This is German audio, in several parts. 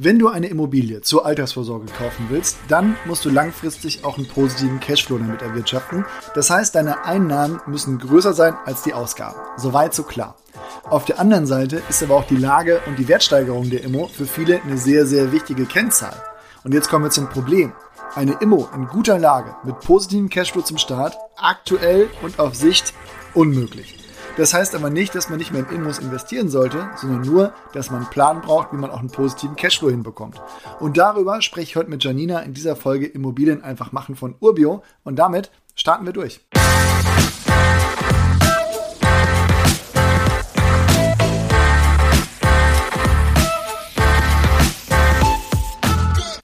Wenn du eine Immobilie zur Altersvorsorge kaufen willst, dann musst du langfristig auch einen positiven Cashflow damit erwirtschaften. Das heißt, deine Einnahmen müssen größer sein als die Ausgaben. Soweit so klar. Auf der anderen Seite ist aber auch die Lage und die Wertsteigerung der Immo für viele eine sehr, sehr wichtige Kennzahl. Und jetzt kommen wir zum Problem. Eine Immo in guter Lage mit positivem Cashflow zum Start, aktuell und auf Sicht unmöglich. Das heißt aber nicht, dass man nicht mehr in Immos investieren sollte, sondern nur, dass man einen Plan braucht, wie man auch einen positiven Cashflow hinbekommt. Und darüber spreche ich heute mit Janina in dieser Folge Immobilien einfach machen von Urbio. Und damit starten wir durch.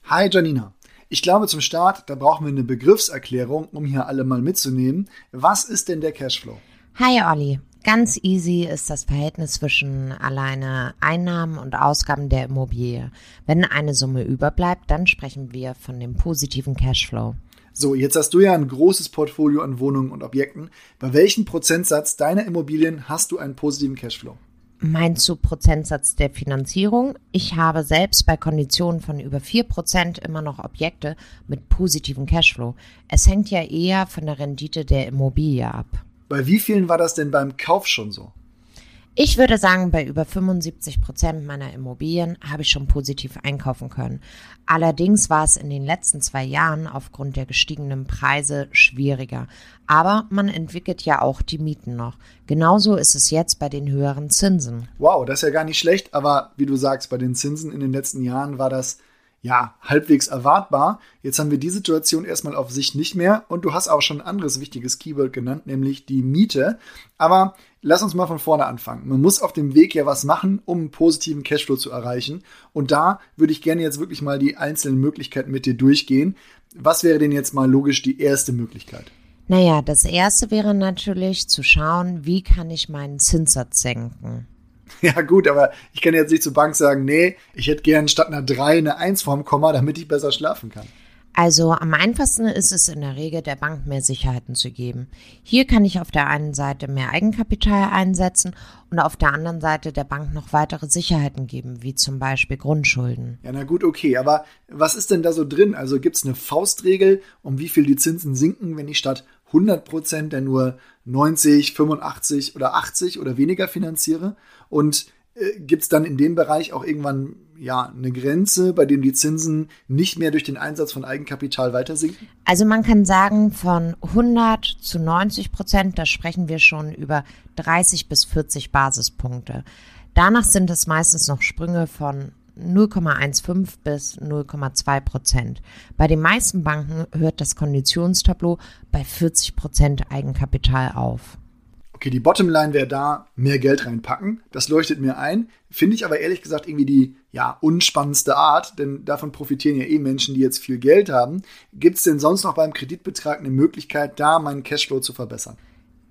Hi Janina. Ich glaube zum Start, da brauchen wir eine Begriffserklärung, um hier alle mal mitzunehmen. Was ist denn der Cashflow? Hi Olli. Ganz easy ist das Verhältnis zwischen alleine Einnahmen und Ausgaben der Immobilie. Wenn eine Summe überbleibt, dann sprechen wir von dem positiven Cashflow. So, jetzt hast du ja ein großes Portfolio an Wohnungen und Objekten. Bei welchem Prozentsatz deiner Immobilien hast du einen positiven Cashflow? Meinst du Prozentsatz der Finanzierung? Ich habe selbst bei Konditionen von über 4% immer noch Objekte mit positivem Cashflow. Es hängt ja eher von der Rendite der Immobilie ab. Bei wie vielen war das denn beim Kauf schon so? Ich würde sagen, bei über 75 Prozent meiner Immobilien habe ich schon positiv einkaufen können. Allerdings war es in den letzten zwei Jahren aufgrund der gestiegenen Preise schwieriger. Aber man entwickelt ja auch die Mieten noch. Genauso ist es jetzt bei den höheren Zinsen. Wow, das ist ja gar nicht schlecht. Aber wie du sagst, bei den Zinsen in den letzten Jahren war das ja, halbwegs erwartbar. Jetzt haben wir die Situation erstmal auf sich nicht mehr und du hast auch schon ein anderes wichtiges Keyword genannt, nämlich die Miete. Aber lass uns mal von vorne anfangen. Man muss auf dem Weg ja was machen, um einen positiven Cashflow zu erreichen. Und da würde ich gerne jetzt wirklich mal die einzelnen Möglichkeiten mit dir durchgehen. Was wäre denn jetzt mal logisch die erste Möglichkeit? Naja, das erste wäre natürlich zu schauen, wie kann ich meinen Zinssatz senken. Ja, gut, aber ich kann jetzt nicht zur Bank sagen, nee, ich hätte gern statt einer 3 eine 1 vorm Komma, damit ich besser schlafen kann. Also am einfachsten ist es in der Regel der Bank mehr Sicherheiten zu geben. Hier kann ich auf der einen Seite mehr Eigenkapital einsetzen und auf der anderen Seite der Bank noch weitere Sicherheiten geben, wie zum Beispiel Grundschulden. Ja, na gut, okay, aber was ist denn da so drin? Also gibt es eine Faustregel, um wie viel die Zinsen sinken, wenn ich statt 100 Prozent dann nur 90, 85 oder 80 oder weniger finanziere? Und äh, gibt es dann in dem Bereich auch irgendwann ja eine Grenze, bei dem die Zinsen nicht mehr durch den Einsatz von Eigenkapital weiter sinken? Also man kann sagen, von 100 zu 90 Prozent, da sprechen wir schon über 30 bis 40 Basispunkte. Danach sind es meistens noch Sprünge von 0,15 bis 0,2 Prozent. Bei den meisten Banken hört das Konditionstableau bei 40 Prozent Eigenkapital auf. Okay, die Bottomline wäre da, mehr Geld reinpacken. Das leuchtet mir ein. Finde ich aber ehrlich gesagt irgendwie die ja, unspannendste Art, denn davon profitieren ja eh Menschen, die jetzt viel Geld haben. Gibt es denn sonst noch beim Kreditbetrag eine Möglichkeit, da meinen Cashflow zu verbessern?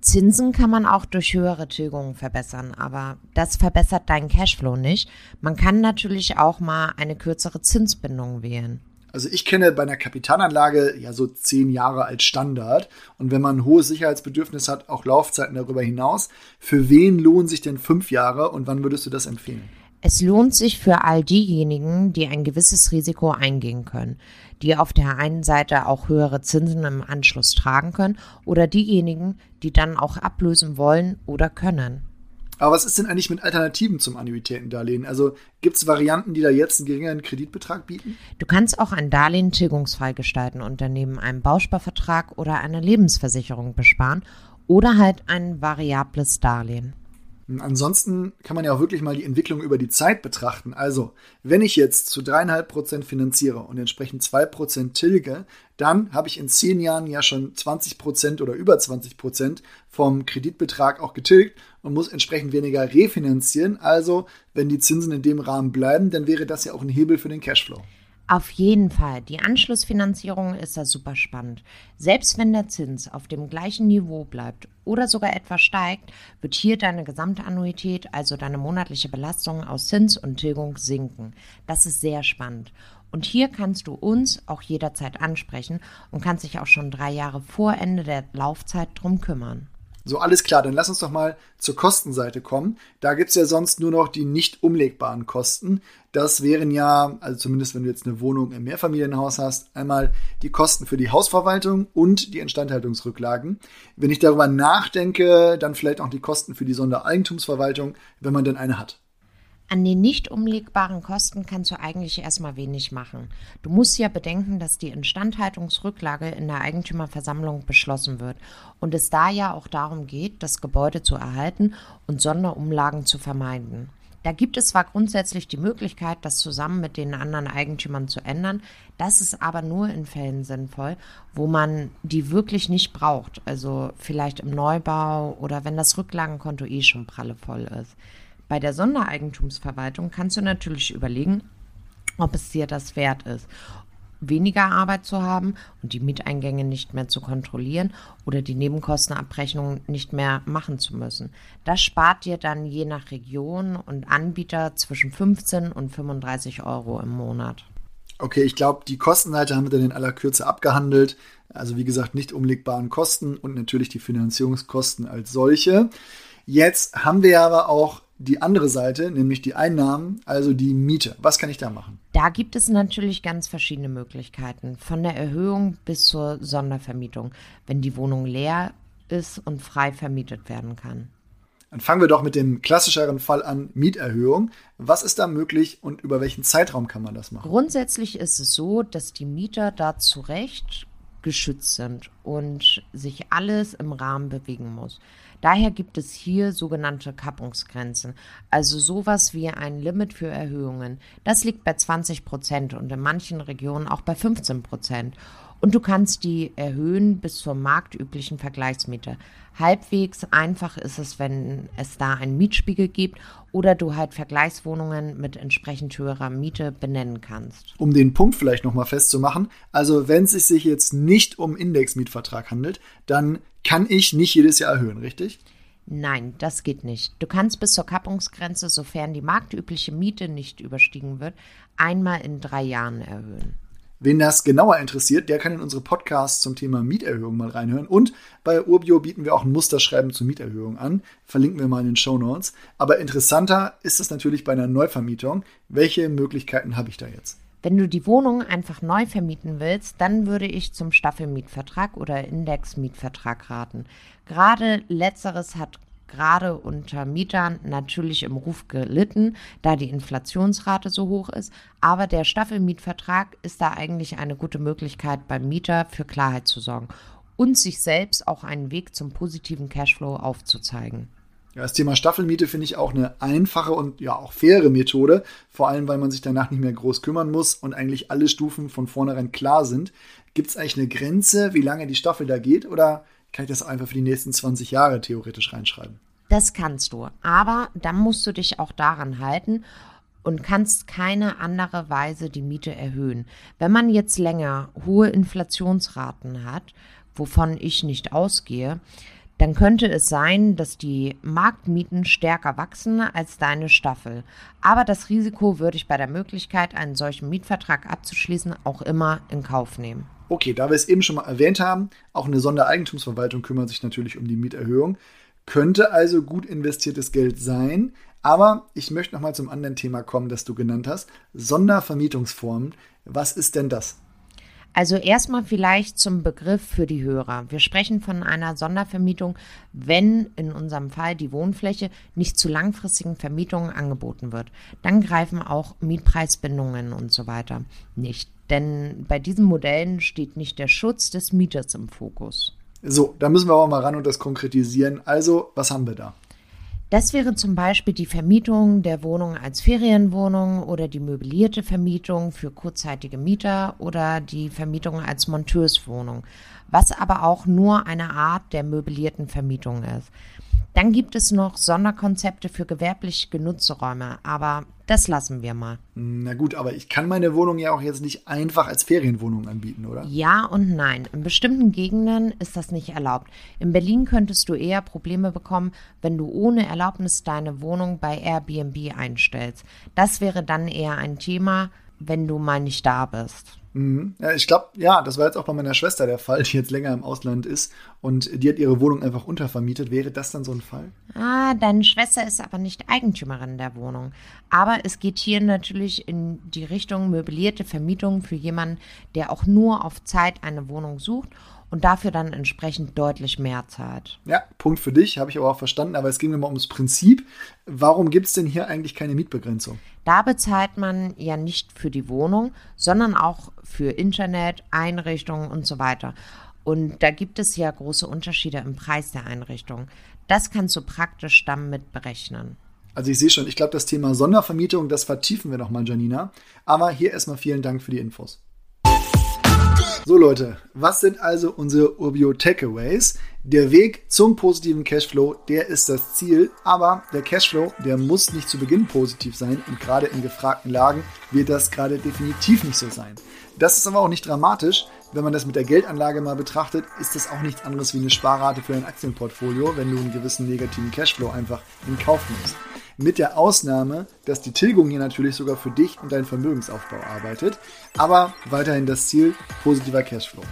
Zinsen kann man auch durch höhere Tilgungen verbessern, aber das verbessert deinen Cashflow nicht. Man kann natürlich auch mal eine kürzere Zinsbindung wählen. Also ich kenne bei einer Kapitalanlage ja so zehn Jahre als Standard. Und wenn man ein hohes Sicherheitsbedürfnis hat, auch Laufzeiten darüber hinaus. Für wen lohnen sich denn fünf Jahre und wann würdest du das empfehlen? Es lohnt sich für all diejenigen, die ein gewisses Risiko eingehen können, die auf der einen Seite auch höhere Zinsen im Anschluss tragen können oder diejenigen, die dann auch ablösen wollen oder können. Aber was ist denn eigentlich mit Alternativen zum Annuitätendarlehen? Also gibt es Varianten, die da jetzt einen geringeren Kreditbetrag bieten? Du kannst auch ein Darlehen tilgungsfrei gestalten und daneben einen Bausparvertrag oder eine Lebensversicherung besparen oder halt ein variables Darlehen. Ansonsten kann man ja auch wirklich mal die Entwicklung über die Zeit betrachten. Also, wenn ich jetzt zu dreieinhalb Prozent finanziere und entsprechend zwei Prozent tilge, dann habe ich in zehn Jahren ja schon 20 Prozent oder über 20 Prozent vom Kreditbetrag auch getilgt und muss entsprechend weniger refinanzieren. Also, wenn die Zinsen in dem Rahmen bleiben, dann wäre das ja auch ein Hebel für den Cashflow. Auf jeden Fall. Die Anschlussfinanzierung ist da super spannend. Selbst wenn der Zins auf dem gleichen Niveau bleibt oder sogar etwas steigt, wird hier deine Gesamtannuität, also deine monatliche Belastung aus Zins und Tilgung sinken. Das ist sehr spannend. Und hier kannst du uns auch jederzeit ansprechen und kannst dich auch schon drei Jahre vor Ende der Laufzeit drum kümmern. So, alles klar, dann lass uns doch mal zur Kostenseite kommen. Da gibt's ja sonst nur noch die nicht umlegbaren Kosten. Das wären ja, also zumindest wenn du jetzt eine Wohnung im Mehrfamilienhaus hast, einmal die Kosten für die Hausverwaltung und die Instandhaltungsrücklagen. Wenn ich darüber nachdenke, dann vielleicht auch die Kosten für die Sondereigentumsverwaltung, wenn man denn eine hat. An den nicht umlegbaren Kosten kannst du eigentlich erstmal wenig machen. Du musst ja bedenken, dass die Instandhaltungsrücklage in der Eigentümerversammlung beschlossen wird und es da ja auch darum geht, das Gebäude zu erhalten und Sonderumlagen zu vermeiden. Da gibt es zwar grundsätzlich die Möglichkeit, das zusammen mit den anderen Eigentümern zu ändern, das ist aber nur in Fällen sinnvoll, wo man die wirklich nicht braucht, also vielleicht im Neubau oder wenn das Rücklagenkonto eh schon prallevoll ist. Bei der Sondereigentumsverwaltung kannst du natürlich überlegen, ob es dir das wert ist, weniger Arbeit zu haben und die Mieteingänge nicht mehr zu kontrollieren oder die Nebenkostenabrechnung nicht mehr machen zu müssen. Das spart dir dann je nach Region und Anbieter zwischen 15 und 35 Euro im Monat. Okay, ich glaube, die Kostenseite haben wir dann in aller Kürze abgehandelt. Also wie gesagt, nicht umlegbaren Kosten und natürlich die Finanzierungskosten als solche. Jetzt haben wir aber auch die andere Seite, nämlich die Einnahmen, also die Miete. Was kann ich da machen? Da gibt es natürlich ganz verschiedene Möglichkeiten, von der Erhöhung bis zur Sondervermietung, wenn die Wohnung leer ist und frei vermietet werden kann. Dann fangen wir doch mit dem klassischeren Fall an, Mieterhöhung. Was ist da möglich und über welchen Zeitraum kann man das machen? Grundsätzlich ist es so, dass die Mieter da zu Recht geschützt sind und sich alles im Rahmen bewegen muss. Daher gibt es hier sogenannte Kappungsgrenzen, also sowas wie ein Limit für Erhöhungen. Das liegt bei 20 Prozent und in manchen Regionen auch bei 15 Prozent. Und du kannst die erhöhen bis zur marktüblichen Vergleichsmiete. Halbwegs einfach ist es, wenn es da einen Mietspiegel gibt oder du halt Vergleichswohnungen mit entsprechend höherer Miete benennen kannst. Um den Punkt vielleicht nochmal festzumachen, also wenn es sich jetzt nicht um Indexmietvertrag handelt, dann kann ich nicht jedes Jahr erhöhen, richtig? Nein, das geht nicht. Du kannst bis zur Kappungsgrenze, sofern die marktübliche Miete nicht überstiegen wird, einmal in drei Jahren erhöhen. Wen das genauer interessiert, der kann in unsere Podcasts zum Thema Mieterhöhung mal reinhören. Und bei Urbio bieten wir auch ein Musterschreiben zur Mieterhöhung an. Verlinken wir mal in den Show Notes. Aber interessanter ist es natürlich bei einer Neuvermietung. Welche Möglichkeiten habe ich da jetzt? Wenn du die Wohnung einfach neu vermieten willst, dann würde ich zum Staffelmietvertrag oder Indexmietvertrag raten. Gerade letzteres hat gerade unter Mietern natürlich im Ruf gelitten, da die Inflationsrate so hoch ist. Aber der Staffelmietvertrag ist da eigentlich eine gute Möglichkeit, beim Mieter für Klarheit zu sorgen und sich selbst auch einen Weg zum positiven Cashflow aufzuzeigen. Ja, das Thema Staffelmiete finde ich auch eine einfache und ja auch faire Methode, vor allem weil man sich danach nicht mehr groß kümmern muss und eigentlich alle Stufen von vornherein klar sind. Gibt es eigentlich eine Grenze, wie lange die Staffel da geht oder kann ich das einfach für die nächsten 20 Jahre theoretisch reinschreiben? Das kannst du, aber dann musst du dich auch daran halten und kannst keine andere Weise die Miete erhöhen. Wenn man jetzt länger hohe Inflationsraten hat, wovon ich nicht ausgehe, dann könnte es sein, dass die Marktmieten stärker wachsen als deine Staffel. Aber das Risiko würde ich bei der Möglichkeit, einen solchen Mietvertrag abzuschließen, auch immer in Kauf nehmen. Okay, da wir es eben schon mal erwähnt haben, auch eine Sondereigentumsverwaltung kümmert sich natürlich um die Mieterhöhung. Könnte also gut investiertes Geld sein. Aber ich möchte nochmal zum anderen Thema kommen, das du genannt hast. Sondervermietungsformen. Was ist denn das? Also erstmal vielleicht zum Begriff für die Hörer. Wir sprechen von einer Sondervermietung, wenn in unserem Fall die Wohnfläche nicht zu langfristigen Vermietungen angeboten wird. Dann greifen auch Mietpreisbindungen und so weiter nicht. Denn bei diesen Modellen steht nicht der Schutz des Mieters im Fokus. So, da müssen wir aber mal ran und das konkretisieren. Also, was haben wir da? Das wäre zum Beispiel die Vermietung der Wohnung als Ferienwohnung oder die möblierte Vermietung für kurzzeitige Mieter oder die Vermietung als Monteurswohnung, was aber auch nur eine Art der möblierten Vermietung ist. Dann gibt es noch Sonderkonzepte für gewerblich genutzte Räume, aber das lassen wir mal. Na gut, aber ich kann meine Wohnung ja auch jetzt nicht einfach als Ferienwohnung anbieten, oder? Ja und nein. In bestimmten Gegenden ist das nicht erlaubt. In Berlin könntest du eher Probleme bekommen, wenn du ohne Erlaubnis deine Wohnung bei Airbnb einstellst. Das wäre dann eher ein Thema, wenn du mal nicht da bist. Mhm. Ja, ich glaube, ja, das war jetzt auch bei meiner Schwester der Fall, die jetzt länger im Ausland ist und die hat ihre Wohnung einfach untervermietet. Wäre das dann so ein Fall? Ah, deine Schwester ist aber nicht Eigentümerin der Wohnung. Aber es geht hier natürlich in die Richtung möblierte Vermietung für jemanden, der auch nur auf Zeit eine Wohnung sucht und dafür dann entsprechend deutlich mehr zahlt. Ja, Punkt für dich, habe ich aber auch verstanden. Aber es ging mir mal ums Prinzip. Warum gibt es denn hier eigentlich keine Mietbegrenzung? Da bezahlt man ja nicht für die Wohnung, sondern auch für Internet, Einrichtungen und so weiter. Und da gibt es ja große Unterschiede im Preis der Einrichtung. Das kannst du praktisch damit berechnen. Also ich sehe schon, ich glaube, das Thema Sondervermietung, das vertiefen wir nochmal, Janina. Aber hier erstmal vielen Dank für die Infos. So Leute, was sind also unsere Urbio Takeaways? Der Weg zum positiven Cashflow, der ist das Ziel, aber der Cashflow, der muss nicht zu Beginn positiv sein und gerade in gefragten Lagen wird das gerade definitiv nicht so sein. Das ist aber auch nicht dramatisch. Wenn man das mit der Geldanlage mal betrachtet, ist das auch nichts anderes wie eine Sparrate für ein Aktienportfolio, wenn du einen gewissen negativen Cashflow einfach in Kauf nimmst. Mit der Ausnahme, dass die Tilgung hier natürlich sogar für dich und deinen Vermögensaufbau arbeitet. Aber weiterhin das Ziel, positiver Cashflow.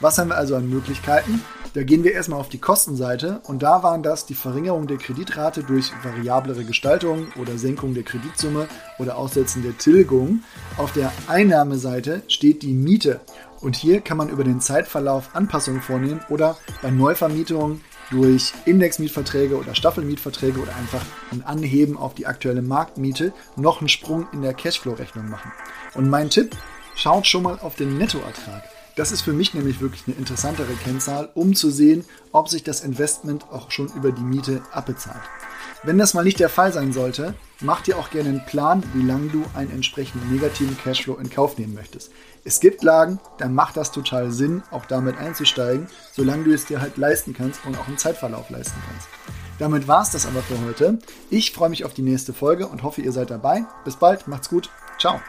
Was haben wir also an Möglichkeiten? Da gehen wir erstmal auf die Kostenseite und da waren das die Verringerung der Kreditrate durch variablere Gestaltung oder Senkung der Kreditsumme oder Aussetzen der Tilgung. Auf der Einnahmeseite steht die Miete und hier kann man über den Zeitverlauf Anpassungen vornehmen oder bei Neuvermietungen durch Indexmietverträge oder Staffelmietverträge oder einfach ein Anheben auf die aktuelle Marktmiete noch einen Sprung in der Cashflow-Rechnung machen. Und mein Tipp, schaut schon mal auf den Nettoertrag. Das ist für mich nämlich wirklich eine interessantere Kennzahl, um zu sehen, ob sich das Investment auch schon über die Miete abbezahlt. Wenn das mal nicht der Fall sein sollte, mach dir auch gerne einen Plan, wie lange du einen entsprechenden negativen Cashflow in Kauf nehmen möchtest. Es gibt Lagen, da macht das total Sinn, auch damit einzusteigen, solange du es dir halt leisten kannst und auch im Zeitverlauf leisten kannst. Damit war es das aber für heute. Ich freue mich auf die nächste Folge und hoffe, ihr seid dabei. Bis bald, macht's gut. Ciao.